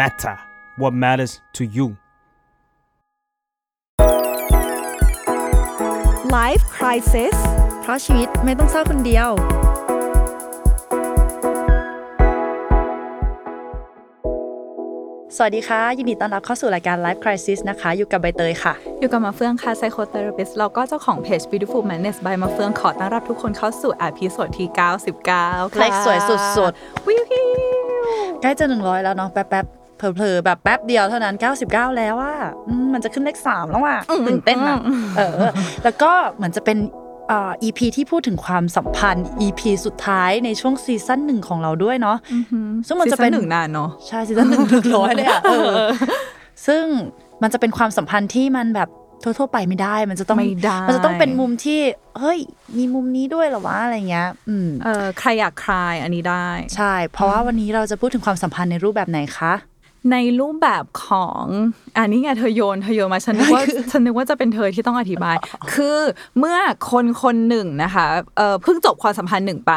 matter what matters to you Life Crisis เพราะชีวิตไม่ต้องเศร้าคนเดียว สวัสดีค่ะ ยินดีต้อนรับเข้าสู่รายการ Life Crisis นะคะ อยู่กับใบเตยค่ะ อยู่กับมาเฟืองค่ะ Psychotherapist แล้วก็เจ้าของเพจ Beautiful Madness by มาเฟืองขอต้อนรับทุกคนเข้าสู่ episode ที่ 99 ค่ะเลขสวยสุดวิวฮิวใกล้จะ 100 แล้วเนาะแป๊บๆ เผลอๆแบบแป๊บเดียวเท่านั้น 99 แล้วอะอืมมันจะขึ้นเลข3แล้วอะตื่นเต้นอะเออ แล้วก็เหมือนจะเป็นอ่า EP ที่พูดถึงความสัมพันธ์ EP สุดท้ายในช่วง season หนึ่งของเราด้วยเนาะซึ่งมันจะเป็น season หนึ่งนานเนาะใช่ season หนึ่งถึงร้อยเลยอะเออซึ่งมันจะเป็นความสัมพันธ์ที่มันแบบทั่วๆไปไม่ได้ มันจะต้องไม่ได้มันจะต้องเป็นมุมที่ เฮ้ย มีมุมนี้ด้วยเหรอวะอะไรเงี้ย อืมเออใครอยากคลายอันนี้ได้ ใช่ เพราะว่าวันนี้เราจะพูดถึงความสัมพันธ์ในรูปแบบไหนคะ ในรูปแบบของอันนี้ไงเธอโยนเธอโยนมาฉันนึกว่าฉันนึกว่าจะเป็นเธอที่ต้องอธิบาย คือเมื่อคนคนหนึ่งนะคะเอ่อเพิ่งจบความสัมพันธ์หนึ่งไป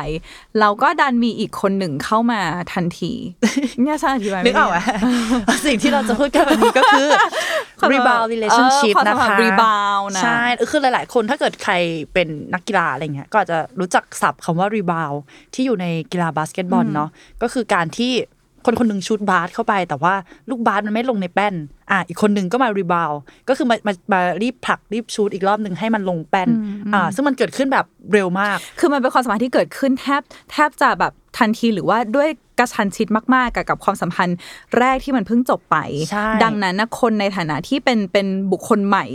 เราก็ดันมีอีกคนหนึ่งเข้ามาทันทีเนี่ยฉันอธิบายนึกออกไหมสิ่งที่เราจะพูดกันวันนี้ก็คือ rebound relationship เออความสันะมพันธ์คะ rebound นะใช่คือหลาย ๆ คนถ้าเกิดใครเป็นนักกีฬาอะไรเงี้ยก็อาจจะรู้จักศัพท์คำว่า rebound ที่อยู่ในกีฬาบาสเกตบอลเนาะก็คือการที่ คนคนหนึ่งชุดบาสเข้าไป แต่ว่าลูกบาสมันไม่ลงในแป้น อะอีกคนหนึ่งก็มา rebound ก็คือมามามารีบผลักรีบชูดอีกรอบหนึ่งให้มันลงแป้นอ่าซึ่งมันเกิดขึ้นแบบเร็วมาก คือมันเป็นความสัมพันธ์ที่เกิดขึ้นแทบแทบจะแบบทันทีหรือว่าด้วยกระชันชิดมากๆกับกับความสัมพันธ์แรกที่มันเพิ่งจบไปใช่ดังนั้นนะคนในฐานะที่เป็นเป็นบุคคลใหม่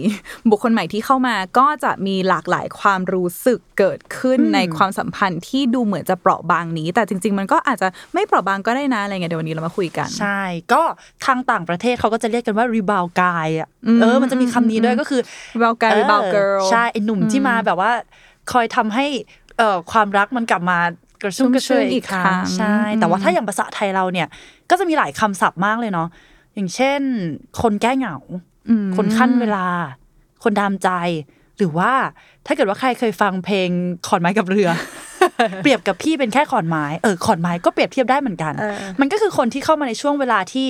บุคคลใหม่ที่เข้ามาก็จะมีหลากหลายความรู้สึกเกิดขึ้นในความสัมพันธ์ที่ดูเหมือนจะเปราะบางนี้ แต่จริง ๆ มันก็อาจจะไม่เปราะบางก็ได้นะอะไรเงี้ยเดี๋ยววันนี้เรามาคุยกัน ใช่ ก็ทางต่างประเทศเขาก็จะเรียกกันว่า rebound guy อะเออ มันจะมีคำนี้ด้วยก็คือ rebound guy เออ rebound girl ใช่ไอหนุ่มที่มาแบบว่า คอยทำให้เอ่อความรักมันกลับมากระชุ่มกระชวยอีกครั้ชุ่มชื่นอีกครั้งงใช่ แต่ว่าถ้าอย่างภาษาไทยเราเนี่ย ก็จะมีหลายคำศัพท์มากเลยเนาะอย่างเช่น คนแก้เหงาคนขั้นเวลา คนดามใจ หรือว่าถ้าเกิดว่าใครเคยฟังเพลงขอนไม้กับเรือ เปรียบกับพี่เป็นแค่ขอนไม้เออขอนไม้ก็เปรียบเทียบได้เหมือนกัน มันก็คือคนที่เข้ามาในช่วงเวลาที่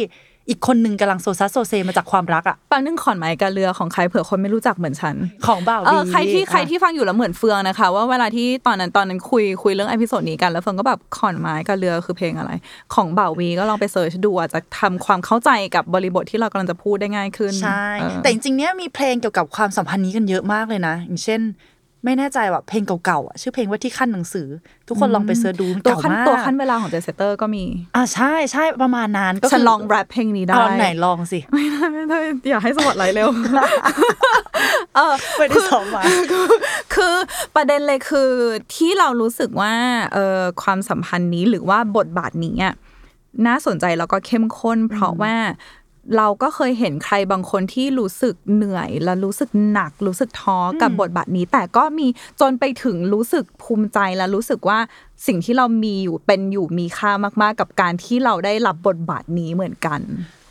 อีกคนหนึ่งกำลังโซซัสโซเซมาจากความรักอะปังนึ่งขอนไม้กับเรือของใครเผื่อคนไม่รู้จักเหมือนฉัน ของบ่าวเอดีอใครที่ใครอะที่ฟังอยู่แล้วเหมือนเฟืองนะคะ ว่าเวลาที่ตอนนั้นตอนนั้นคุยคุยเรื่องอพิโซดนี้กันแล้วเฟืองก็แบบขอนไม้กับเรือคือเพลงอะไร ของบ่าววีก็ลองไปเสิร์ชดูอาจจะทำความเข้าใจกับบริบทที่เรากำลังจะพูดได้ง่ายขึ้นใช่เออแต่จริงๆเนี้ยมีเพลงเกี่ยวกับความสัมพันธ์นี้กันเยอะมากเลยนะ อย่างเช่น ไม่แน่ใจว่าเพลงเก่าๆอะชื่อเพลงว่าที่ขั้นหนังสือ ทุกคนลองไปเสิร์ชดูมันตัวเก่าขั้นมากตัวขั้นเวลาของเจสเตอร์ก็มี อ่าใช่ใช่ประมาณนั้นก็คืฉันลองแรปเพลงนี้ได้เอาไหนลองสิ ไม่ได้ไม่ได้อย่าให้สปอตไลท์เร็วเออไม่ได้ซ้อมมาคือประเด็นเลยคือที่เรารู้สึกว่าเออความสัมพันธ์นี้หรือว่าบทบาทนี้อะน่าสนใจแล้วก็เข้มข้น เพราะว่า เราก็เคยเห็นใครบางคนที่รู้สึกเหนื่อย และรู้สึกหนัก รู้สึกท้อกับบทบาทนี้ แต่ก็มีจนไปถึงรู้สึกภูมิใจและรู้สึกว่าสิ่งที่เรามีอยู่เป็นอยู่มีค่ามากๆ กับการที่เราได้รับบทบาทนี้เหมือนกัน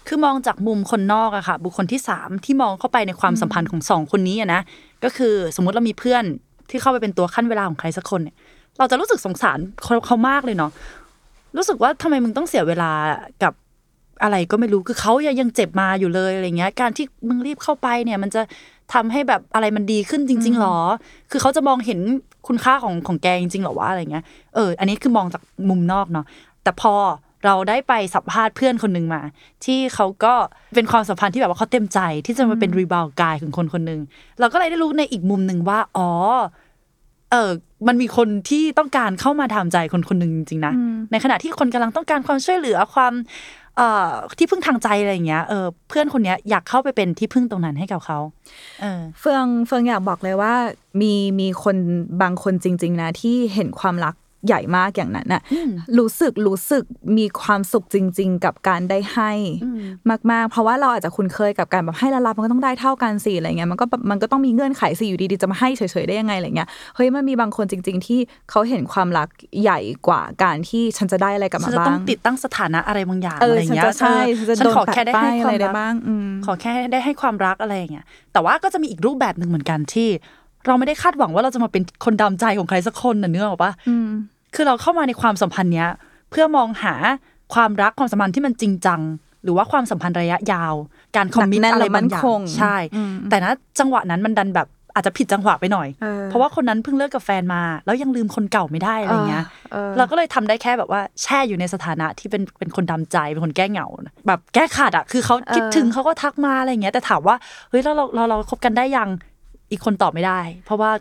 คือมองจากมุมคนนอกอะค่ะ บุคคลที่สามที่มองเข้าไปในความสัมพันธ์ของสองคนนี้อะนะก็คือสมมุติเรามีเพื่อนที่เข้าไปเป็นตัวขั้นเวลาของใครสักคนเนี่ย เราจะรู้สึกสงสารเขาเขามากเลยเนาะรู้สึกว่าทำไมมึงต้องเสียเวลากับ อะไรก็ไม่รู้คือเขายังยังเจ็บมาอยู่เลยอะไรเงี้ย การที่มึงรีบเข้าไปเนี่ย มันจะทำให้แบบอะไรมันดีขึ้นจริง ๆหรอ คือเขาจะมองเห็นคุณค่าของของแกจริงๆหรอวะอะไรเงี้ย เออ อันนี้คือมองจากมุมนอกเนาะ แต่พอเราได้ไปสัมภาษณ์เพื่อนคนหนึ่งมา ที่เขาก็เป็นความสัมพันธ์ที่แบบว่าเขาเต็มใจ ที่จะมาเป็นรีบาวกายของคนคนหนึ่งเราก็เลยได้รู้ในอีกมุมหนึ่งว่า อ๋อ เออมันมีคนที่ต้องการเข้ามาทำใจคนคนหนึ่งจริงๆนะ ในขณะที่คนกำลังต้องการความช่วยเหลือความ เอ่อที่พึ่งทางใจอะไรอย่างเงี้ยเออเพื่อนคนเนี้ยอยากเข้าไปเป็นที่พึ่งตรงนั้นให้กับเขาเออเฟืองเฟืองอยากบอกเลยว่า มีมีคนบางคนจริง ๆ นะที่เห็นความรัก ใหญ่มากอย่างนั้นน่ะรู้สึกรู้สึกมีความสุขจริง ๆ กับการได้ให้มากๆ เพราะว่าเราอาจจะคุ้นเคยกับการแบบให้และรับมันก็ต้องได้เท่ากันสิอะไรเงี้ยมันก็แบบมันก็ต้องมีเงื่อนไขสิอยู่ดีๆจะมาให้เฉยๆได้ยังไงอะไรเงี้ยเฮ้ยมันมีบางคนจริง ๆ ที่เขาเห็นความรักใหญ่กว่าการที่ฉันจะได้อะไรกลับฉัมานจะบ้าต้องงติดตั้งสถานะอะไรบางอย่างเอออะไรอย่างเงี้ยฉันจะใช่ฉันจะฉันโดนขอแค่ได้ให้แปะป้ายควาอะไรมได้รักบ้างอืมขอแค่ได้ให้ความรักอะไรอย่างเงี้ยแต่ว่าก็จะมีอีกรูปแบบหนึ่งเหมือนกันที่เราไม่ได้คาดหวังว่าเราจะมาเป็นคนดำใจของใครสักคนน่ะเนื้อออกปะ คือเราเข้ามาในความสัมพันธ์เนี้ย เพื่อมองหาความรักความสัมพันธ์ที่มันจริงจัง หรือว่าความสัมพันธ์ระยะยาว การคอมมิตหนักแน่นอะไรและมั่บางนอย่าคงงใช่อืมแต่นะจังหวะนั้นมันดันแบบอาจจะผิดจังหวะไปหน่อยเออเพราะว่าคนนั้นเพิ่งเลิกกับแฟนมา แล้วยังลืมคนเก่าไม่ได้อะไรเงี้ยเออเราก็เลยทำได้แค่แบบว่าแช่อยู่ในสถานะที่เป็นเป็นคนดำใจเป็นคนแก้เหงานะแบบแก้ขาดอะคือเขาคิดถึงเขาก็ทักมาอะไรเงี้ย แต่ถามว่าเฮ้ยเราเราเราเราคบกันได้ยังอีกคนตอบไม่ได้ เพราะว่า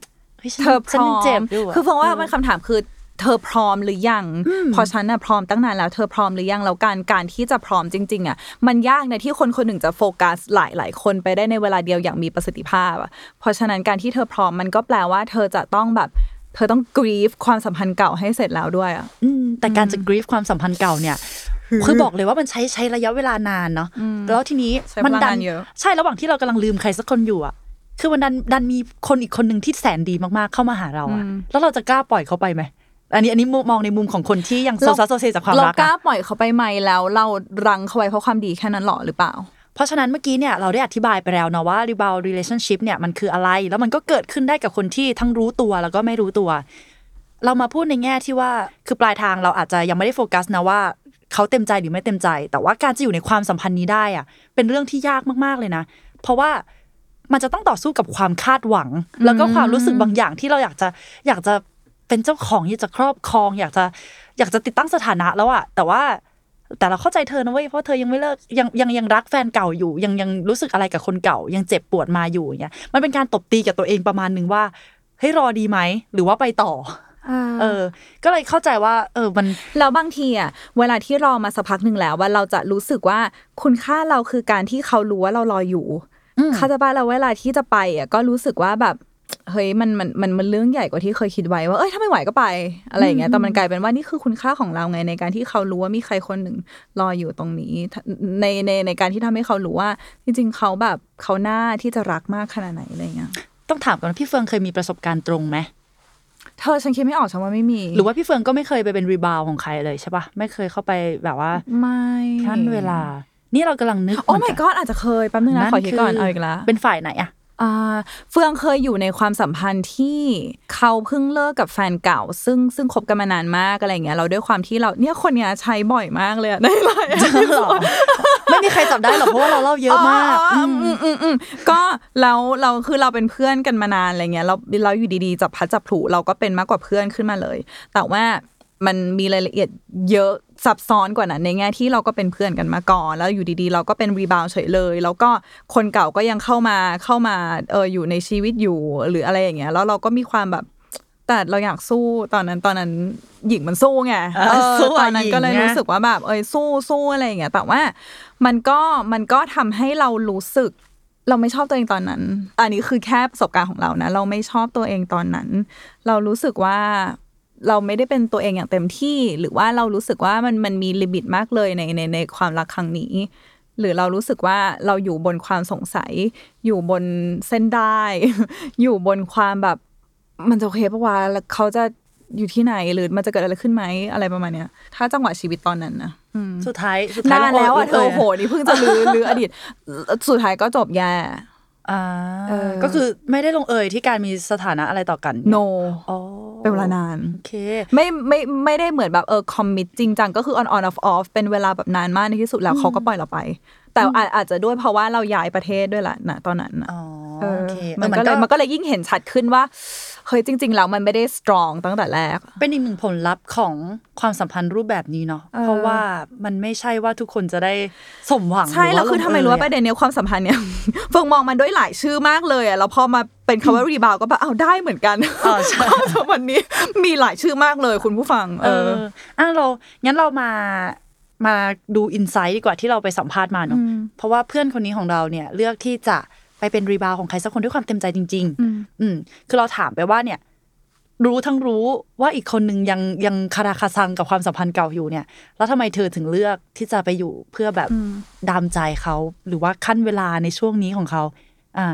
ฮ้ยฉันเธอพฉันร้อยังมเจ็บอยู่ะคือเพิ่งว่ามันคำถามคือ เธอพร้อมหรือยังเพอฉันน่ะพร้อมตั้งนานแล้ว เธอพร้อมหรือยังแล้วการการที่จะพร้อมจริง ๆอะมันยากนะที่คนคนหนึ่งจะโฟกัสหลายหลายๆคนไปได้ในเวลาเดียวอย่างมีประสิทธิภาพอะเพราะฉะนั้นการที่เธอพร้อมมันก็แปลว่าเธอจะต้องแบบเธอต้องกรีฟความสัมพันธ์เก่าให้เสร็จแล้วด้วยอะอืมแต่การจะกรีฟความสัมพันธ์เก่าเนี่ยคือบอกเลยว่ามันใช้ใช้ระยะเวลานานเนาะแล้วทีนี้ใช้เวลามัดันานเยอะใช่ระหว่างที่เรากำลังลืมใครสักคนอยู่อะคือมันดันดันมีคนอีกคนหนึ่งที่แสนดีมากๆเข้ามาหาเราอะแล้วเราจะกล้าปล่อยเขาไปไหม อันนี้อันนี้มุมมองในมุมของคนที่ยังโซซัสโซเซจากความเรารักกล้าอะปล่อยเขาไปไหมแล้ว เรารังเขาไว้เพราะความดีแค่นั้นหรอหรือเปล่า เพราะฉะนั้นเมื่อกี้เนี่ยเราได้อธิบายไปแล้วเนาะว่า rebound relationship เนี่ยมันคืออะไร แล้วมันก็เกิดขึ้นได้กับคนที่ทั้งรู้ตัวแล้วก็ไม่รู้ตัว เรามาพูดในแง่ที่ว่าคือปลายทางเราอาจจะยังไม่ได้โฟกัสนะว่าเขาเต็มใจหรือไม่เต็มใจ แต่ว่าการจะอยู่ในความสัมพันธ์นี้ได้อะเป็นเรื่องที่ยากมากๆเลยนะ เพราะว่ามันจะต้องต่อสู้กับความคาดหวัง แล้วก็ความรู้สึกบางอย่างที่เราอยากจะอยากจะ เป็นเจ้าของอยากจะครอบครอง อยากจะอยากจะติดตั้งสถานะแล้วอะแต่ว่าแต่เราเข้าใจเธอนะเว้ยเพราะเธอยังไม่เลิกยังยังยังรักแฟนเก่าอยู่ ยังยังรู้สึกอะไรกับคนเก่า ยังเจ็บปวดมาอยู่อย่างเงี้ยมันเป็นการตบตีกับตัวเองประมาณหนึ่งว่าเฮ้ยรอดีไหมหรือว่าไปต่อเออ ก็เลยเข้าใจว่า เออ มันแล้วบางทีอะ เวลาที่รอมาสักพักหนึ่งแล้วว่าเราจะรู้สึกว่าคุณค่าเราคือการที่เขารู้ว่าเรารออยู่อืมเขาใจะบ้าเราเวลาที่จะไปอะก็รู้สึกว่าแบบ เฮ้ยมันมันมันมันเรื่องใหญ่กว่าที่เคยคิดไว้ว่าเอ้ยถ้าไม่ไหวก็ไป อะไรอย่างเงี้ยแต่มันกลายเป็นว่านี่คือคุณค่าของเราไงในการที่เขารู้ว่ามีใครคนหนึ่งรออยู่ตรงนี้ในในในการที่ทำให้เขารู้ว่า จริง ๆเขาแบบเขาหน้าที่จะรักมากขนาดไหนอะไรเงี้ยต้องถามก่อนว่าพี่เฟืองเคยมีประสบการณ์ตรงไหมเธอฉันคิดไม่ออกฉันว่าไม่มี หรือว่าพี่เฟืองก็ไม่เคยไปเป็นรีบาวของใครเลยใช่ปะไม่เคยเข้าไปแบบว่าไม่ขั้นเวลา นี่เรากำลังนึกโอ้เหมื my นน god อาจจะเคยแป๊บนึงนะขอคิดก่อนเอาอีกแล้วเป็นฝ่ายไหนอะอ่า เฟืองเคยอยู่ในความสัมพันธ์ที่เขาเพิ่งเลิกกับแฟนเก่า ซึ่งซึ่งคบกันมานานมากอะไรอย่างเงี้ยเราด้วยความที่เราเนี่ยคนเนี้ยใช้บ่อยมากเลยอะในไลน์หรอไม่มีใครจับได้หรอกเพราะว่าเราเล่าเยอะมากอ๋ออืมอืมอืมก็แล้วเราคือเราเป็นเพื่อนกันมานานอะไรเงี้ยเราเราอยู่ดีๆจับพลัดจับผลูเราก็เป็นมากกว่าเพื่อนขึ้นมาเลย แต่ว่ามันมีรายละเอียดเยอะ ซับซ้อนกว่านั้นในแง่ที่เราก็เป็นเพื่อนกันมาก่อน แล้วอยู่ดีๆ เราก็เป็นรีบาวเฉยเลย แล้วก็คนเก่าก็ยังเข้ามาเข้ามาเอออยู่ในชีวิตอยู่หรืออะไรอย่างเงี้ยแล้วเราก็มีความแบบแต่เราอยากสู้ตอนนั้นตอนนั้นหญิงมันสู้ไงเออเออสู้อะตอนนั้นก็เลยหญิงไงรู้สึกว่าแบบเอยสู้สู้อะไรอย่างเงี้ยแต่ว่ามันก็มันก็ทำให้เรารู้สึก เราไม่ชอบตัวเองตอนนั้น อันนี้คือแค่ประสบการณ์ของเรานะ เราไม่ชอบตัวเองตอนนั้น เรารู้สึกว่า เราไม่ได้เป็นตัวเองอย่างเต็มที่ หรือว่าเรารู้สึกว่ามันมันมีลิมิตมากเลยในในในความรักครั้งนี้ หรือเรารู้สึกว่าเราอยู่บนความสงสัย อยู่บนเส้นได้ อยู่บนความแบบมันจะโอเคปะวะแล้วเขาจะอยู่ที่ไหนหรือมันจะเกิดอะไรขึ้นไหมอะไรประมาณเนี้ยถ้าจังหวะชีวิตตอนนั้นนะอืมสุดท้ายสุดท้ายนานแล้วอะเธอเยโอ้โหนี่เพิ่งจะลือลืออดีต สุดท้ายก็จบแย่อ่าเออ ก็คือไม่ได้ลงเอยที่การมีสถานะอะไรต่อกัน no อ๋อเป็นเวลานานโอเคไม่ไม่ไม่ได้เหมือนแบบเออคอมมิตจริงจังก็คือ on on off off เป็นเวลาแบบนานมากในที่สุดแล้วเขาก็ปล่อยเราไป แต่อาจอาจจะด้วยเพราะว่าเราย้ายประเทศด้วยแหละนะตอนนั้นนะอ๋อเออโอเคมันเออก็เลยมันก็เลยยิ่งเห็นชัดขึ้นว่า เฮ้ยจริง ๆ แล้วมันไม่ได้ strong ตั้งแต่แรก เป็นอีกหนึ่งผลลัพธ์ของความสัมพันธ์รูปแบบนี้เนาะเออเพราะว่ามันไม่ใช่ว่าทุกคนจะได้สมหวังใช่หแล้วคือทำไมรู้ว่าประลงเอยเด็นเนี้ยความสัมพันธ์เนี่ยเฟิงมองมันด้วยหลายชื่อมากเลยอะแล้วพอมาเป็นคำว่ารีบาวก็แบบเอาได้เหมือนกันอ๋อใช่ความสัมพันธ์นี้มีหลายชื่อมากเลยคุณผู้ฟัง เอออะเรางั้นเรามามาดูอินไซต์ดีกว่าที่เราไปสัมภาษณ์มาเนาะเพราะว่าเพื่อนคนนี้ของเราเนี่ยเลือกที่จะ ไปเป็นรีบาวของใครสักคนด้วยความเต็มใจจริง ๆ อืมคือเราถามไปว่าเนี่ย รู้ทั้งรู้ว่าอีกคนหนึ่งยังยังคาราคาซังกับความสัมพันธ์เก่าอยู่เนี่ย แล้วทำไมเธอถึงเลือกที่จะไปอยู่เพื่อแบบดามใจเขาหรือว่าขั้นเวลาในช่วงนี้ของเขา อ่า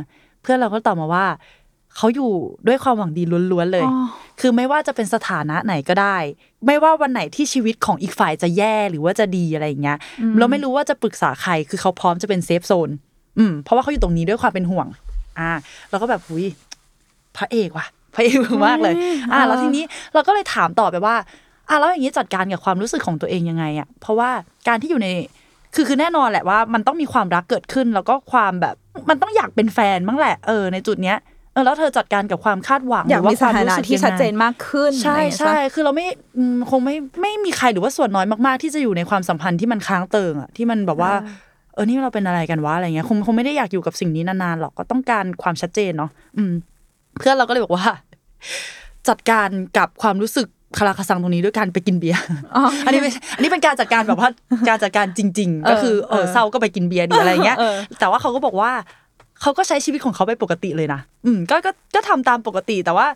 เพื่อนเราก็ตอบมาว่าเขาอยู่ด้วยความหวังดีล้วนๆเลยอ๋อคือไม่ว่าจะเป็นสถานะไหนก็ได้ ไม่ว่าวันไหนที่ชีวิตของอีกฝ่ายจะแย่หรือว่าจะดีอะไรอย่างเงี้ย เราไม่รู้ว่าจะปรึกษาใคร คือเขาพร้อมจะเป็นเซฟโซน อืมเพราะว่าเขาอยู่ตรงนี้ด้วยความเป็นห่วง อ่าเราก็แบบหุยพระเอกว่ะพระเอกมากเลย อ่า แล้วทีนี้เราก็เลยถามต่อไปว่าอ่าแล้วอย่างนี้จัดการกับความรู้สึกของตัวเองยังไงอะเพราะว่าการที่อยู่ในคือคือแน่นอนแหละว่ามันต้องมีความรักเกิดขึ้น แล้วก็ความแบบมันต้องอยากเป็นแฟนบ้างแหละเออในจุดเนี้ยเออแล้วเธอจัดการกับความคาดหวังอยากหรืมีว่สควถานะรู้สึกที่ยังไงชัดเจนมากขึ้น ใช่อะไรอย่างเงี้ยใช่ปะคือเราไม่อืมคงไม่ไม่มีใครหรือว่าส่วนน้อยมากๆ ที่จะอยู่ในความสัมพันธ์ที่มันค้างเติ่งอะที่มันแบบว่าเออนี่เราเป็นอะไรกันวะอะไรเงี้ยคงคงไม่ได้อยากอยู่กับสิ่งนี้นานๆหรอกก็ต้องการความชัดเจนเนาะอืม เพื่อนเราก็เลยบอกว่า จัดการกับความรู้สึกคาราคาซังตรงนี้ด้วยการไปกินเบียร์อ๋ออันนี้เป็นอันนี้เป็นการจัดการแบบว่าการจัดการจริง ๆ ก็คือเออเออเศร้าก็ไปกินเบียร์ดีอะไรเงี้ยเออแต่ว่าเขาก็บอกว่าเขาก็ใช้ชีวิตของเขาไปปกติเลยนะ อืม ก็ก็ก็ทำตามปกติแต่ว่า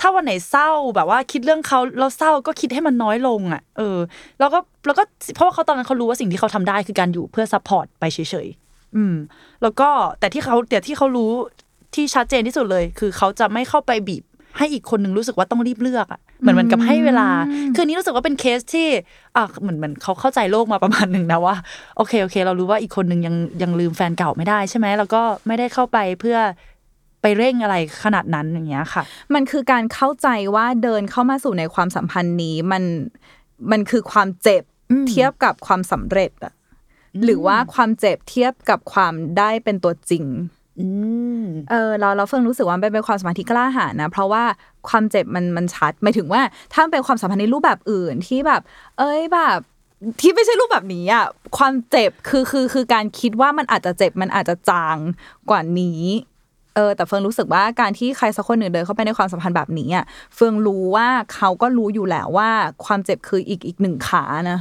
ถ้าวันไหนเศร้าแบบว่าคิดเรื่องเขาแล้วเศร้าก็คิดให้มันน้อยลงอะ เออ แล้วก็แล้วก็เพราะว่าเขาตอนนั้นเขารู้ว่าสิ่งที่เขาทำได้คือการอยู่เพื่อ support ไปเฉยๆอืม แล้วก็แต่ที่เขาแต่ที่เขารู้ที่ชัดเจนที่สุดเลย คือเขาจะไม่เข้าไปบีบให้อีกคนนึงรู้สึกว่าต้องรีบเลือกอะเหมือนเหมือนกับให้เวลา คืออนนี้รู้สึกว่าเป็นเคสที่อะเหมือนเหมือนเขาเข้าใจโลกมาประมาณหนึ่งนะว่าโอเคโอเค เรารู้ว่าอีกคนนึงยังยังลืมแฟนเก่าไม่ได้ใช่ไหมแล้วก็ไม่ได้เข้าไปเพื่อ ไปเร่งอะไรขนาดนั้นอย่างเงี้ยค่ะ มันคือการเข้าใจว่าเดินเข้ามาสู่ในความสัมพันธ์นี้มันมันคือความเจ็บอืมเทียบกับความสำเร็จอะหรือว่าความเจ็บเทียบกับความได้เป็นตัวจริงอืมเออเราเราเฟิงรู้สึกว่ามันเป็นความสัมพันธ์ที่กล้าหาญนะ เพราะว่าความเจ็บมันมันชัดหมายถึงว่าถ้ามันเป็นความสัมพันธ์ในรูปแบบอื่นที่แบบ เอ้ยแบบที่ไม่ใช่รูปแบบนี้อะความเจ็บคือคือคือการคิดว่ามันอาจจะเจ็บมันอาจจะจางกว่านี้ เออแต่เฟิงรู้สึกว่าการที่ใครสักคนหนึ่งเดินเข้าไปในความสัมพันธ์แบบนี้อะเฟิงรู้ว่าเขาก็รู้อยู่แล้วว่าความเจ็บคืออีกอีกหนึ่งขานะ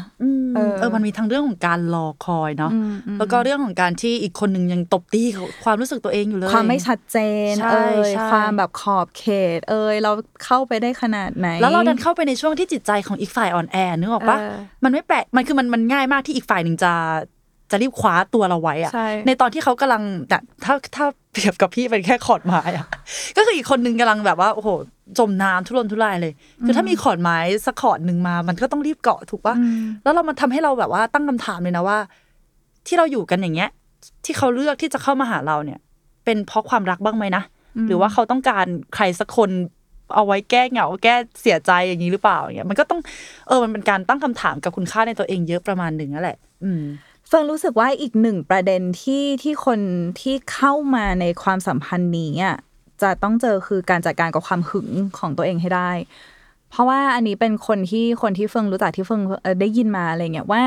เออเออมันมีทั้งเรื่องของการรอคอยเนาะอืมอืมแล้วก็เรื่องของการที่อีกคนหนึ่งยังตบตีกับความรู้สึกตัวเองอยู่เลย ความไม่ชัดเจนใช่เอ่ยใช่ความแบบขอบเขต เอ่ยเราเข้าไปได้ขนาดไหน แล้วเราดันเข้าไปในช่วงที่จิตใจของอีกฝ่ายอ่อนแอนึกออกปะเออมันไม่แปลกมันคือมันมันง่ายมากที่อีกฝ่ายหนึ่งจะจะรีบคว้าตัวเราไว้อะใช่ในตอนที่เขากำลังแต่ถ้าถ้า เปรียบกับพี่เป็นแค่ขอดไม้อะก็คืออีกคนนึงกำลังแบบว่าโอ้โหจมน้ำทุรนทุรายเลย คือถ้ามีขอดไม้สักขอดหนึ่งมา มันก็ต้องรีบเกาะถูกปะอืมแล้วเรามันทำให้เราแบบว่าตั้งคำถามเลยนะว่า ที่เราอยู่กันอย่างเงี้ย ที่เขาเลือกที่จะเข้ามาหาเราเนี่ย เป็นเพราะความรักบ้างไหมนะหรือว่าเขาต้องการใครสักคนเอาไว้แก้เหงาแก้เสียใจอย่างนี้หรือเปล่าอย่างเงี้ยมันก็ต้องเออมันเป็นการตั้งคำถามกับคุณค่าในตัวเองเยอะประมาณหนึ่งนั่นแหละ อืม เฟิงรู้สึกว่าอีกหนึ่งประเด็นที่ที่คนที่เข้ามาในความสัมพันธ์นี้อะจะต้องเจอคือการจัดการกับความหึงของตัวเองให้ได้ เพราะว่าอันนี้เป็นคนที่คนที่เฟิงรู้จักที่เฟิงได้ยินมาอะไรเงี้ยว่า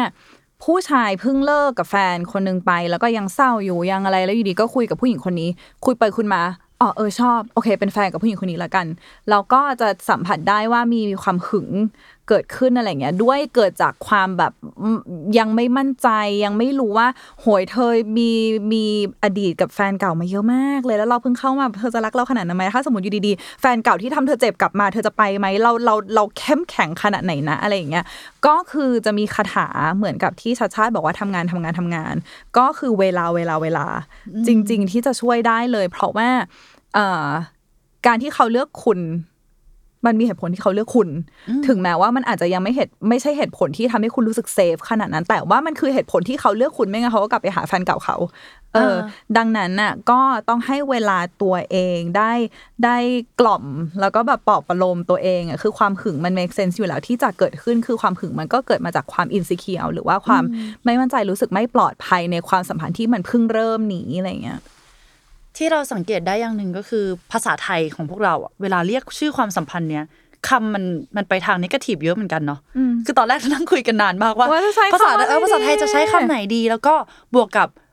ผู้ชายเพิ่งเลิกกับแฟนคนหนึ่งไป แล้วก็ยังเศร้าอยู่ยังอะไรแล้วอยู่ดีก็คุยกับผู้หญิงคนนี้ คุยไปคุยมาอ๋อเออชอบโอเค เป็นแฟนกับผู้หญิงคนนี้แล้วกัน เราก็จะสัมผัสได้ว่ามีความหึง เกิดขึ้นอะไรเงี้ยด้วยเกิดจากความแบบอืมยังไม่มั่นใจยังไม่รู้ว่าโหยเธอมีมีอดีตกับแฟนเก่ามาเยอะมากเลยแล้วเราเพิ่งเข้ามาเธอจะรักเราขนาดนั้นไหมถ้าสมมติอยู่ดีๆ แฟนเก่าที่ทำเธอเจ็บกลับมาเธอจะไปไหมเราเราเราเข้มแข็งขนาดไหนนะอะไรอย่างเงี้ยก็คือจะมีคาถาเหมือนกับที่ชาติชาติบอกว่าทำงานทำงานทำงาน ก็คือเวลาเวลาเวลา จริง ๆ ที่จะช่วยได้เลย เพราะว่าเอ่อการที่เขาเลือกคุณ มันมีเหตุผลที่เขาเลือกคุณ ถึงแม้ว่ามันอาจจะยังไม่เหตุไม่ใช่เหตุผลที่ทำให้คุณรู้สึกเซฟขนาดนั้น แต่ว่ามันคือเหตุผลที่เขาเลือกคุณไม่งั้นเขาก็กลับไปหาแฟนเก่าเขา เอออ่าดังนั้นน่ะ ก็ต้องให้เวลาตัวเองได้ได้กล่อมแล้วก็แบบปลอบประโลมตัวเองอะคือความหึงมัน make sense อยู่แล้วที่จะเกิดขึ้นคือความหึงมันก็เกิดมาจากความ insecure หรือว่าความไม่มั่นใจรู้สึกไม่ปลอดภัยในความสัมพันธ์ที่มันเพิ่งเริ่มนี้อะไรเงี้ย ที่เราสังเกตได้อย่างหนึ่งก็คือภาษาไทยของพวกเราอะเวลาเรียกชื่อความสัมพันธ์เนี้ยคำมันมันไปทางนิเกทีฟเยอะเหมือนกันเนาะอืมคือตอนแรกเรานั่งคุยกันนานมากว่าว่าจะใช้ภาษาคำอะไรเออภาษาไทยดีจะใช้คำไหนดี แล้วก็บวกกับเอ่อ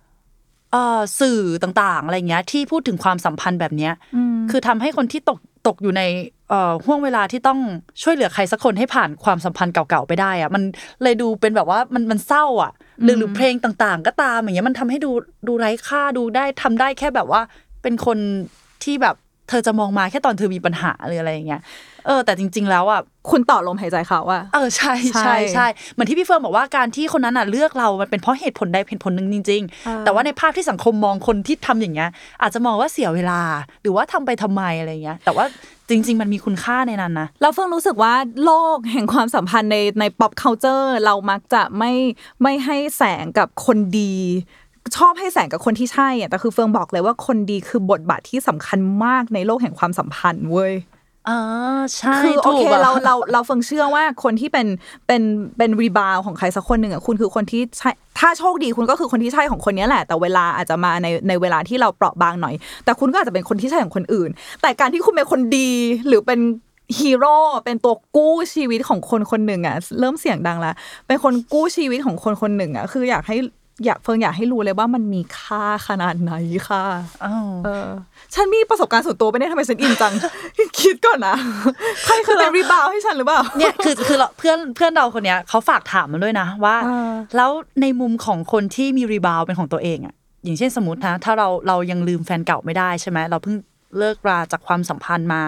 สื่อต่างๆอะไรเงี้ย ที่พูดถึงความสัมพันธ์แบบเนี้ยอืมคือทำให้คนที่ตกตกอยู่ในเอ่อห่วงเวลาที่ต้องช่วยเหลือใครสักคนให้ผ่านความสัมพันธ์เก่าๆไปได้อะมันเลยดูเป็นแบบว่ามันมันเศร้าอะหรือหรือเพลงต่างๆ ก็ตามอย่างเงี้ยมันทำให้ดูดูไร้ค่าดูได้ทำได้แค่แบบว่า เป็นคนที่แบบเธอจะมองมาแค่ตอนเธอมีปัญหาหรืออะไรอย่างเงี้ย เออแต่จริง ๆ แล้วอะคุณต่อลมหายใจเขาอะเออใช่ใช่ใช่ใช่เหมือนที่พี่เฟิร์นบอกว่าการที่คนนั้นอะเลือกเรา มันเป็นเพราะเหตุผลใดเหตุผลหนึ่งจริงอ่าๆแต่ว่าในภาพที่สังคมมองคนที่ทำอย่างเงี้ยอาจจะมองว่าเสียเวลา หรือว่าทำไปทำไมอะไรเงี้ย แต่ว่าจริง ๆ มันมีคุณค่าในนั้นนะเราเพิ่งรู้สึกว่าโลกแห่งความสัมพันธ์ในใน pop culture เรามักจะไม่ไม่ให้แสงกับคนดีชอบให้แสงกับคนที่ใช่อะแต่คือเฟิงบอกเลยว่าคนดีคือบทบาทที่สำคัญมากในโลกแห่งความสัมพันธ์เว้ย อ่าใช่คือโอถูกเคอะเราเราเราเฟิงเชื่อว่าคนที่เป็นเป็นเป็นรีบาวของใครสักคนหนึ่งอะคุณคือคนที่ใช่ทถ้าโชคดีคุณก็คือคนที่ใช่ของคนนี้แหละ แต่เวลาอาจจะมาในในเวลาที่เราเปราะบางหน่อย แต่คุณก็อาจจะเป็นคนที่ใช่ของคนอื่น แต่การที่คุณเป็นคนดีหรือเป็นฮีโร่เป็นตัวกู้ชีวิตของคนคนหนึ่งอะเริ่มเสียงดังแล้วเป็นคนกู้ชีวิตของคนคนหนึ่งอะคืออยากให้ อยากเฟิงอยากให้รู้เลยว่ามันมีค่าขนาดไหนค่ะอ้าวเออ ฉันมีประสบการณ์ส่วนตัวไปเนี่ยทำไมฉันอินจัง คิดก่อนนะ ใครคือเป็นรีบาวให้ฉันหรือเปล่า เนี่ยคือคือเราเพื่อนเพื่อนเราคนเนี้ยเขาฝากถามมาด้วยนะว่าเออแล้วในมุมของคนที่มีรีบาวเป็นของตัวเองอะ อย่างเช่นสมมตินะถ้าเราเรายังลืมแฟนเก่าไม่ได้ใช่ไหมเราเพิ่งเลิกราจากความสัมพันธ์มา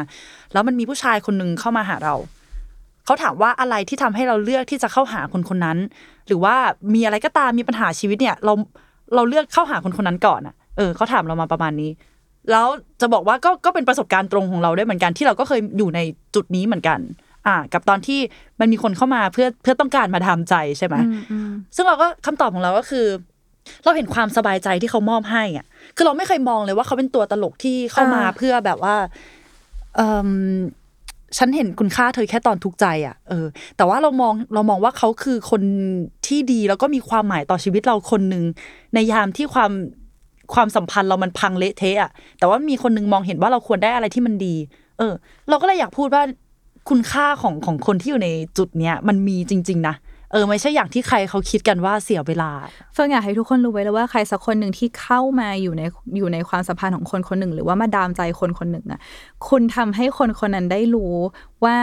แล้วมันมีผู้ชายคนหนึ่งเข้ามาหาเรา เขาถามว่าอะไรที่ทำให้เราเลือกที่จะเข้าหาคนคนนั้น หรือว่ามีอะไรก็ตามมีปัญหาชีวิตเนี่ย เราเราเลือกเข้าหาคนคนนั้นก่อนอะเออเขาถามเรามาประมาณนี้ แล้วจะบอกว่าก็ก็เป็นประสบการณ์ตรงของเราด้วยเหมือนกันที่เราก็เคยอยู่ในจุดนี้เหมือนกัน อ่า กับตอนที่มันมีคนเข้ามาเพื่อเพื่อต้องการมาทำใจใช่ไหมซึ่งเราก็คำตอบของเราก็คือ เราเห็นความสบายใจที่เขามอบให้อะ คือเราไม่เคยมองเลยว่าเขาเป็นตัวตลกที่เข้ามาอ่าเพื่อแบบว่าเออ ฉันเห็นคุณค่าเธอแค่ตอนทุกข์ใจอะ เออ แต่ว่าเรามองเรามองว่าเขาคือคนที่ดีแล้วก็มีความหมายต่อชีวิตเราคนหนึ่งในยามที่ความความสัมพันธ์เรามันพังเละเทะอะแต่ว่ามีคนหนึงมองเห็นว่าเราควรได้อะไรที่มันดี เออ เราก็เลยอยากพูดว่าคุณค่าของของคนที่อยู่ในจุดเนี้ยมันมีจริง ๆ นะ เออไม่ใช่อย่างที่ใครเขาคิดกันว่าเสียเวลา เฟิงอยากให้ทุกคนรู้ไว้แล้ว่าใครสักคนหนึ่งที่เข้ามาอยู่ในอยู่ในความสัมพันธ์ของคนคนหนึ่ง หรือว่ามาดามใจคนคนหนึ่งอะคุณทำให้คนคนนั้นได้รู้ว่า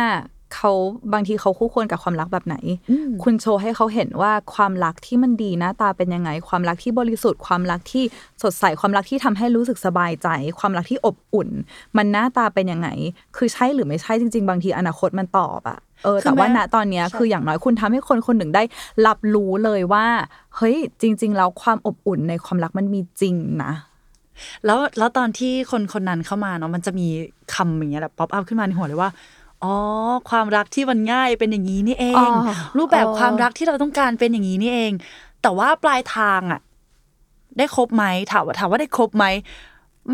เขาบางทีเขาคู่ควรกับความรักแบบไหนอืมคุณโชว์ให้เขาเห็นว่าความรักที่มันดีหน้าตาเป็นยังไง ความรักที่บริสุทธิ์ ความรักที่สดใส ความรักที่ทำให้รู้สึกสบายใจ ความรักที่อบอุ่น มันหน้าตาเป็นยังไง คือใช่หรือไม่ใช่จริง ๆ บางทีอนาคตมันตอบอะเออคือแต่ว่าแม้ณตอนเนี้ยใช่คืออย่างน้อยคุณทำให้คนคนหนึ่งได้รับรู้เลยว่า เฮ้ย จริง ๆ แล้วความอบอุ่นในความรักมันมีจริงนะแล้วแล้วตอนที่คนคนนั้นเข้ามาเนาะมันจะมีคำอย่างเงี้ยแบบ pop up ขึ้นมาในหัวเลยว่า อ๋อ ความรักที่มันง่ายเป็นอย่างนี้นี่เองอ๋อรูปแบบอ๋อความรักที่เราต้องการเป็นอย่างนี้นี่เอง แต่ว่าปลายทางอะ ได้ครบไหมถามว่าถามว่าได้ครบไหม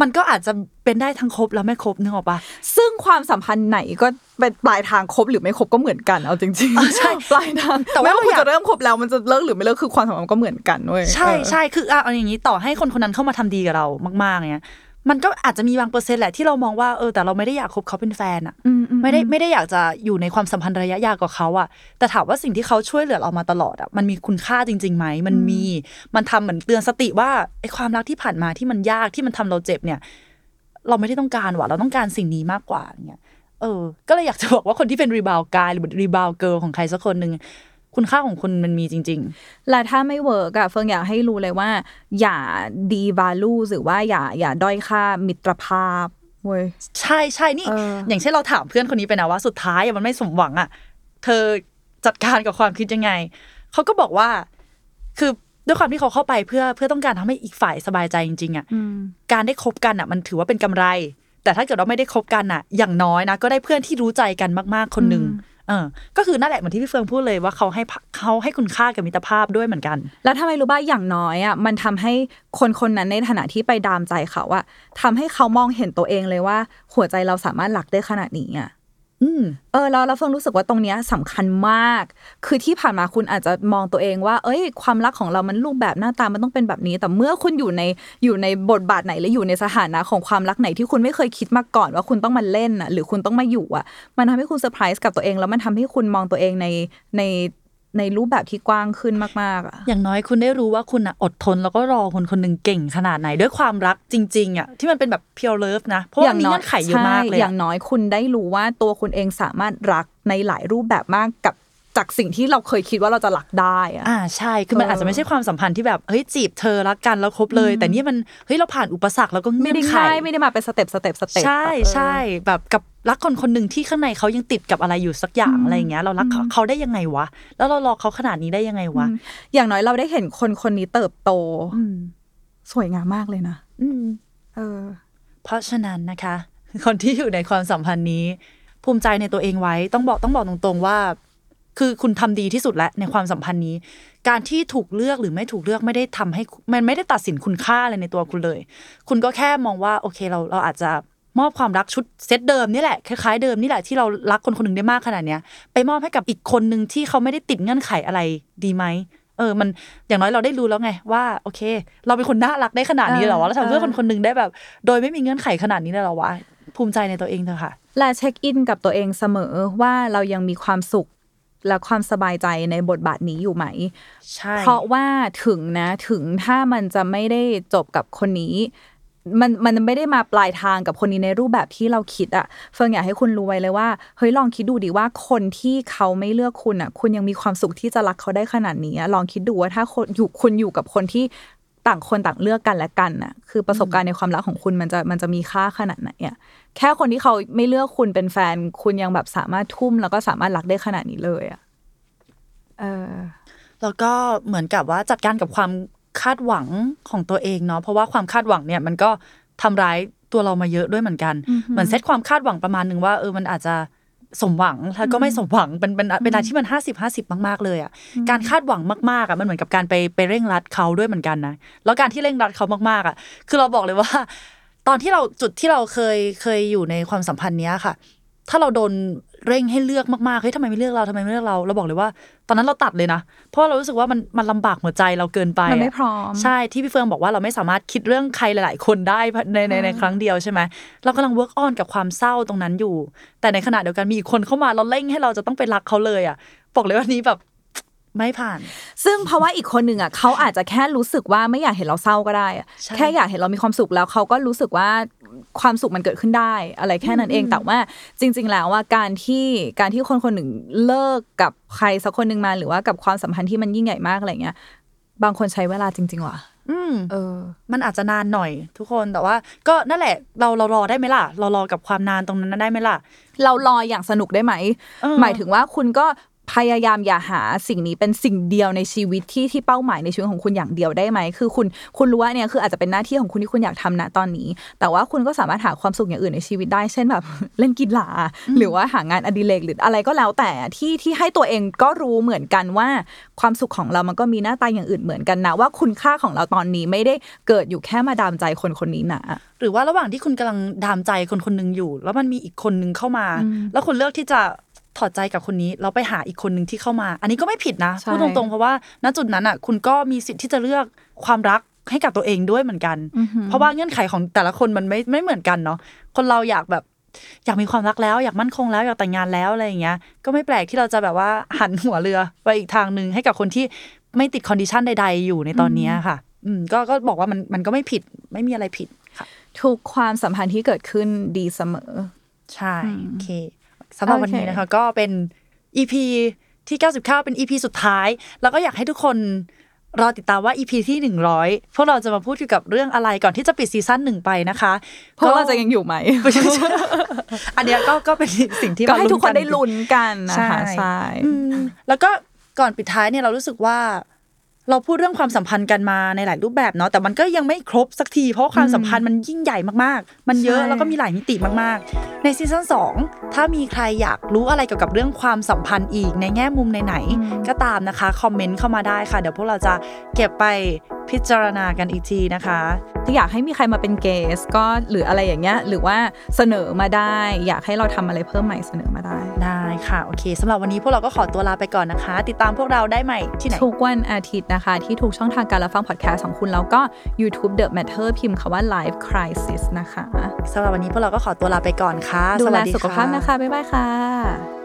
มันก็อาจจะเป็นได้ทั้งครบแล้วไม่ครบนึกออกปะซึ่งความสัมพันธ์ไหนก็เป็นปลายทางครบหรือไม่ครบก็เหมือนกันเอาจริงๆใช่ปลายทางแต่ว่าไม่ว่าคุณเราอยากจะเริ่มครบแล้วมันจะเลิกหรือไม่เลิกคือความสัมพันธ์ก็เหมือนกันเว้ยใช่เออใช่คืออะเอาอย่างนี้ต่อให้คนคนนั้นเข้ามาทำดีกับเรามากๆเนี่ย มันก็อาจจะมีบางเปอร์เซ็นต์แหละที่เรามองว่าเออแต่เราไม่ได้อยากคบเขาเป็นแฟนอะอืมอืมไม่ได้ไม่ได้อยากจะอยู่ในความสัมพันธ์ระยะยาวกับเขาอะแต่ถามว่าสิ่งที่เขาช่วยเหลือเรามาตลอดอะมันมีคุณค่าจริงๆไหมมันมีมันทำเหมือนเตือนสติว่าไอ้ความรักที่ผ่านมาที่มันยากที่มันทำเราเจ็บเนี่ย เราไม่ได้ต้องการว่ะเราต้องการสิ่งนี้มากกว่าเนี่ยเออ ก็เลยอยากจะบอกว่าคนที่เป็น rebound guy หรือ rebound girl ของใครสักคนหนึ่ง คุณค่าของคุณมันมีจริง ๆ และถ้าไม่ work อะเฟิร์นอยากให้รู้เลยว่า อย่าดีวาลูหรือว่าอย่าอย่าด้อยค่ามิตรภาพเว้ยใช่ใช่นี่เออออย่างเช่นเราถามเพื่อนคนนี้ไปนะว่าสุดท้ายอะมันไม่สมหวังอะเธอจัดการกับความคิดยังไงเขาก็บอกว่า คือด้วยความที่เขาเข้าไปเพื่อเพื่อต้องการทำให้อีกฝ่ายสบายใจจริงๆอะการได้คบกันอะ มันถือว่าเป็นกำไร แต่ถ้าเกิดเราไม่ได้คบกันอะ อย่างน้อยนะก็ได้เพื่อนที่รู้ใจกันมาก ๆ คนหนึ่ง เออก็คือนั่นแหละเหมือนที่พี่เฟืองพูดเลยว่าเขาให้เขาให้คุณค่ากับมิตรภาพด้วยเหมือนกัน แล้วทำไมรู้บ้าอย่างน้อยอะมันทำให้คนคนนั้นในฐานะที่ไปดามใจเขาอะทำให้เขามองเห็นตัวเองเลยว่าหัวใจเราสามารถหลักได้ขนาดนี้อะ เออแล้วเราเฟิงรู้สึกว่าตรงเนี้ยสำคัญมาก คือที่ผ่านมาคุณอาจจะมองตัวเองว่า เอ้ย ความรักของเรามันรูปแบบหน้าตามันต้องเป็นแบบนี้ แต่เมื่อคุณอยู่ในอยู่ในบทบาทไหนหรืออยู่ในสถานะของความรักไหนที่คุณไม่เคยคิดมาก่อนว่าคุณต้องมาเล่นอะหรือคุณต้องมาอยู่อะ มันทำให้คุณเซอร์ไพรส์กับตัวเองแล้วมันทำให้คุณมองตัวเองในใน ในรูปแบบที่กว้างขึ้นมากๆอะอย่างน้อยคุณได้รู้ว่าคุณอะอดทนแล้วก็รอคนคนหนึ่งเก่งขนาดไหนด้วยความรักจริง ๆอะที่มันเป็นแบบ pure love นะ เพราะว่ามันมีเงื่อนไขเยอะมากเลยใช่ออะย่างน้อยคุณได้รู้ว่าตัวคุณเองสามารถรักในหลายรูปแบบมากกับ จากสิ่งที่เราเคยคิดว่าเราจะรักได้อะอ่าใช่คือมันเออออาจจะไม่ใช่ความสัมพันธ์ที่แบบเฮ้ยจีบเธอรักกันแล้วคบเลย แต่นี่มันเฮ้ยเราผ่านอุปสรรคแล้วก็ไม่เงื่อนได้ไขง่ายไม่ได้มาเป็น step step step ใช่อะใช่แบบกับรักคนคนหนึ่งที่ข้างในเขายังติดกับอะไรอยู่สักอย่างอะไรอย่างเงี้ย เรารักเขาเขาได้ยังไงวะ แล้วเรารอเขาขนาดนี้ได้ยังไงวะอืมอย่างน้อยเราได้เห็นคนคนนี้เติบโตอืมสวยงามมากเลยนะอืมเออ เพราะฉะนั้นนะคะ คนที่อยู่ในความสัมพันธ์นี้ ภูมิใจในตัวเองไว้ต้องบอกต้องบอกตรงๆว่า คือคุณทำดีที่สุดแล้วในความสัมพันธ์นี้ การที่ถูกเลือกหรือไม่ถูกเลือกไม่ได้ทำให้มันไม่ได้ตัดสินคุณค่าอะไรในตัวคุณเลย คุณก็แค่มองว่าโอเคเราเราอาจจะมอบความรักชุดเซตเดิมนี่แหละคล้ายๆเดิมนี่แหละที่เรารักคนคนหนึ่งได้มากขนาดเนี้ยไปมอบให้กับอีกคนหนึ่งที่เขาไม่ได้ติดเงื่อนไขอะไรดีไหมเออ มันอย่างน้อยเราได้รู้แล้วไงว่าโอเค เราเป็นคนน่ารักได้ขนาดนี้เหรอวะแล้วทำเพื่อคนคนหนึ่งได้แบบ โดยไม่มีเงื่อนไขขนาดนี้เลยเหรอวะภูมิใจในตัวเองเถอะค่ะและเช็คอินกับตัวเองเสมอว่าเรายังมีความสุข และความสบายใจในบทบาทนี้อยู่ไหมใช่เพราะว่าถึงนะถึงถ้ามันจะไม่ได้จบกับคนนี้มันมันไม่ได้มาปลายทางกับคนนี้ในรูปแบบที่เราคิดอะเฟิงอยากให้คุณรู้ไว้เลยว่าเฮ้ยลองคิดดูดิว่าคนที่เขาไม่เลือกคุณอะคุณยังมีความสุขที่จะรักเขาได้ขนาดนี้อะลองคิดดูว่าถ้าคนอยู่คุณอยู่กับคนที่ ต่างคนต่างเลือกกันและกันน่ะ คือประสบการณ์ในความรักของคุณมันจะมันจะมีค่าขนาดไหนอะแค่คนที่เขาไม่เลือกคุณเป็นแฟน คุณยังแบบสามารถทุ่ม แล้วก็สามารถรักได้ขนาดนี้เลยอะเออแล้วก็เหมือนกับว่าจัดการกับความคาดหวังของตัวเองเนาะเพราะว่าความคาดหวังเนี่ยมันก็ทำร้ายตัวเรามาเยอะด้วยเหมือนกัน เหมือนเซตความคาดหวังประมาณหนึ่งว่าเออมันอาจจะ สมหวังแล้วก็ไม่สมหวังเป็นเป็นเป็นอะไรที่มันห้าสิบห้าสิบมากๆเลยอะการคาดหวังมากๆอะมันเหมือนกับการไปไปเร่งรัดเขาด้วยเหมือนกันนะแล้วการที่เร่งรัดเขามากๆอะ คือเราบอกเลยว่า ตอนที่เราจุดที่เราเคยเคยอยู่ในความสัมพันธ์เนี้ยค่ะ ถ้าเราโดนเร่งให้เลือกมากๆเฮ้ยทำไมไม่เลือกเราทำไมไม่เลือกเราเราบอกเลยว่า ตอนนั้นเราตัดเลยนะ เพราะว่าเรารู้สึกว่ามันมันลำบากหัวใจเราเกินไปมันไม่อะพร้อมใช่ที่พี่เฟิร์นบอกว่าเราไม่สามารถคิดเรื่องใครหลาย ๆ คนได้ในในในครั้งเดียวใช่ไหมเรากำลัง work on กับความเศร้าตรงนั้นอยู่ แต่ในขณะเดียวกันมีอีกคนเข้ามาเราเร่งให้เราจะต้องไปรักเขาเลยอะบอกเลยว่านี้แบบ ไม่ผ่าน ซึ่งเพราะว่าอีกคนหนึ่งอะเขาอาจจะแค่รู้สึกว่าไม่อยากเห็นเราเศร้าก็ได้อะใช่แค่อยากเห็นเรามีความสุขแล้วเขาก็รู้สึกว่าความสุขมันเกิดขึ้นได้ อะไรแค่นั้นเองแต่ว่าจริง ๆ แล้วว่าการที่การที่คนคนหนึ่งเลิกกับใครสักคนหนึ่งมาหรือว่ากับความสัมพันธ์ที่มันยิ่งใหญ่มากอะไรเงี้ย บางคนใช้เวลาจริง ๆ ว่ะอืมเออ มันอาจจะนานหน่อยทุกคนแต่ว่า ก็นั่นแหละ เราเรารอได้ไหมล่ะ เรารอกับความนานตรงนั้นได้ไหมล่ะ เรารออย่างสนุกได้ไหมเออหมายถึงว่าคุณก็ พยายามอย่าหาสิ่งนี้เป็นสิ่งเดียวในชีวิตที่ที่เป้าหมายในชีวิตของคุณอย่างเดียวได้ไหม คือคุณคุณรู้ว่าเนี่ยคืออาจจะเป็นหน้าที่ของคุณที่คุณอยากทำนะตอนนี้ แต่ว่าคุณก็สามารถหาความสุขอย่างอื่นในชีวิตได้ เช่นแบบเล่นกีฬาหรือว่าหางานอดิเรกหรืออะไรก็แล้วแต่ที่ที่ให้ตัวเองก็รู้เหมือนกันว่าความสุขของเรามันก็มีหน้าตาอย่างอื่นเหมือนกันนะว่าคุณค่าของเราตอนนี้ไม่ได้เกิดอยู่แค่มาดามใจคนคนนี้นะหรือว่าระหว่างที่คุณกำลังดามใจคนคนหนึ่งอยู่ แล้วมันมีอีกคนหนึ่งเข้ามา แล้วคุณเลือกที่จะ ถอดใจกับคนนี้แล้วไปหาอีกคนหนึ่งที่เข้ามา อันนี้ก็ไม่ผิดนะใช่พูดตรงๆเพราะว่าณจุดนั้นอะ คุณก็มีสิทธิ์ที่จะเลือกความรักให้กับตัวเองด้วยเหมือนกัน เพราะว่าเงื่อนไขของแต่ละคนมันไม่ไม่เหมือนกันเนาะคนเราอยากแบบอยากมีความรักแล้วอยากมั่นคงแล้วอยากแต่งงานแล้วอะไรอย่างเงี้ย ก็ไม่แปลกที่เราจะแบบว่าหันหัวเรือไปอีกทางหนึ่งให้กับคนที่ไม่ติด condition ใด ๆ อยู่ในตอนเนี้ยค่ะ อืมก็ก็บอกว่ามันมันก็ไม่ผิดไม่มีอะไรผิดค่ะทุกความสัมพันธ์ที่เกิดขึ้นดีเสมอ ใช่โอเค สำหรับโอเควันนี้นะคะ ก็เป็น EP ที่ 99 เป็น EP สุดท้าย แล้วก็อยากให้ทุกคนรอติดตามว่า EP ที่ 100 พวกเราจะมาพูดเกี่ยวกับเรื่องอะไรก่อนที่จะปิดซีซั่นหนึ่งไปนะคะพวกเราจะยังอยู่ไหม อันเนี้ยก็ก็เป็นสิ่งที่ก็ให้มาทุกคนได้จริงลุ้นกันนะใช่คะใช่อืมแล้วก็ก่อนปิดท้ายเนี่ยเรารู้สึกว่า เราพูดเรื่องความสัมพันธ์กันมาในหลายรูปแบบเนาะแต่มันก็ยังไม่ครบสักที เพราะความสัมพันธ์มันยิ่งใหญ่มากๆ มันเยอะใช่แล้วก็มีหลายมิติมากๆ ใน season สองถ้ามีใครอยากรู้อะไรเกี่ยวกับเรื่องความสัมพันธ์อีกในแง่มุมไหนๆก็ตามนะคะคอมเมนต์เข้ามาได้ค่ะ เดี๋ยวพวกเราจะเก็บไปพิจารณากันอีกทีนะคะถ้าอยากให้มีใครมาเป็น guest ก็หรืออะไรอย่างเงี้ยหรือว่าเสนอมาได้ อยากให้เราทำอะไรเพิ่มใหม่เสนอมาได้ได้ค่ะโอเคสำหรับวันนี้พวกเราก็ขอตัวลาไปก่อนนะคะ ติดตามพวกเราได้ใหม่ที่ไหนทุกวันอาทิตย์นะคะ ที่ทุกช่องทางการรับฟังพอดแคสต์ของคุณ แล้วก็ YouTube The Matter พิมพ์คำว่า Life Crisis นะคะสำหรับวันนี้พวกเราก็ขอตัวลาไปก่อนค่ะ ดูสแลวัสดีสุขภาพค่ะนะคะ บ๊ายบายค่ะ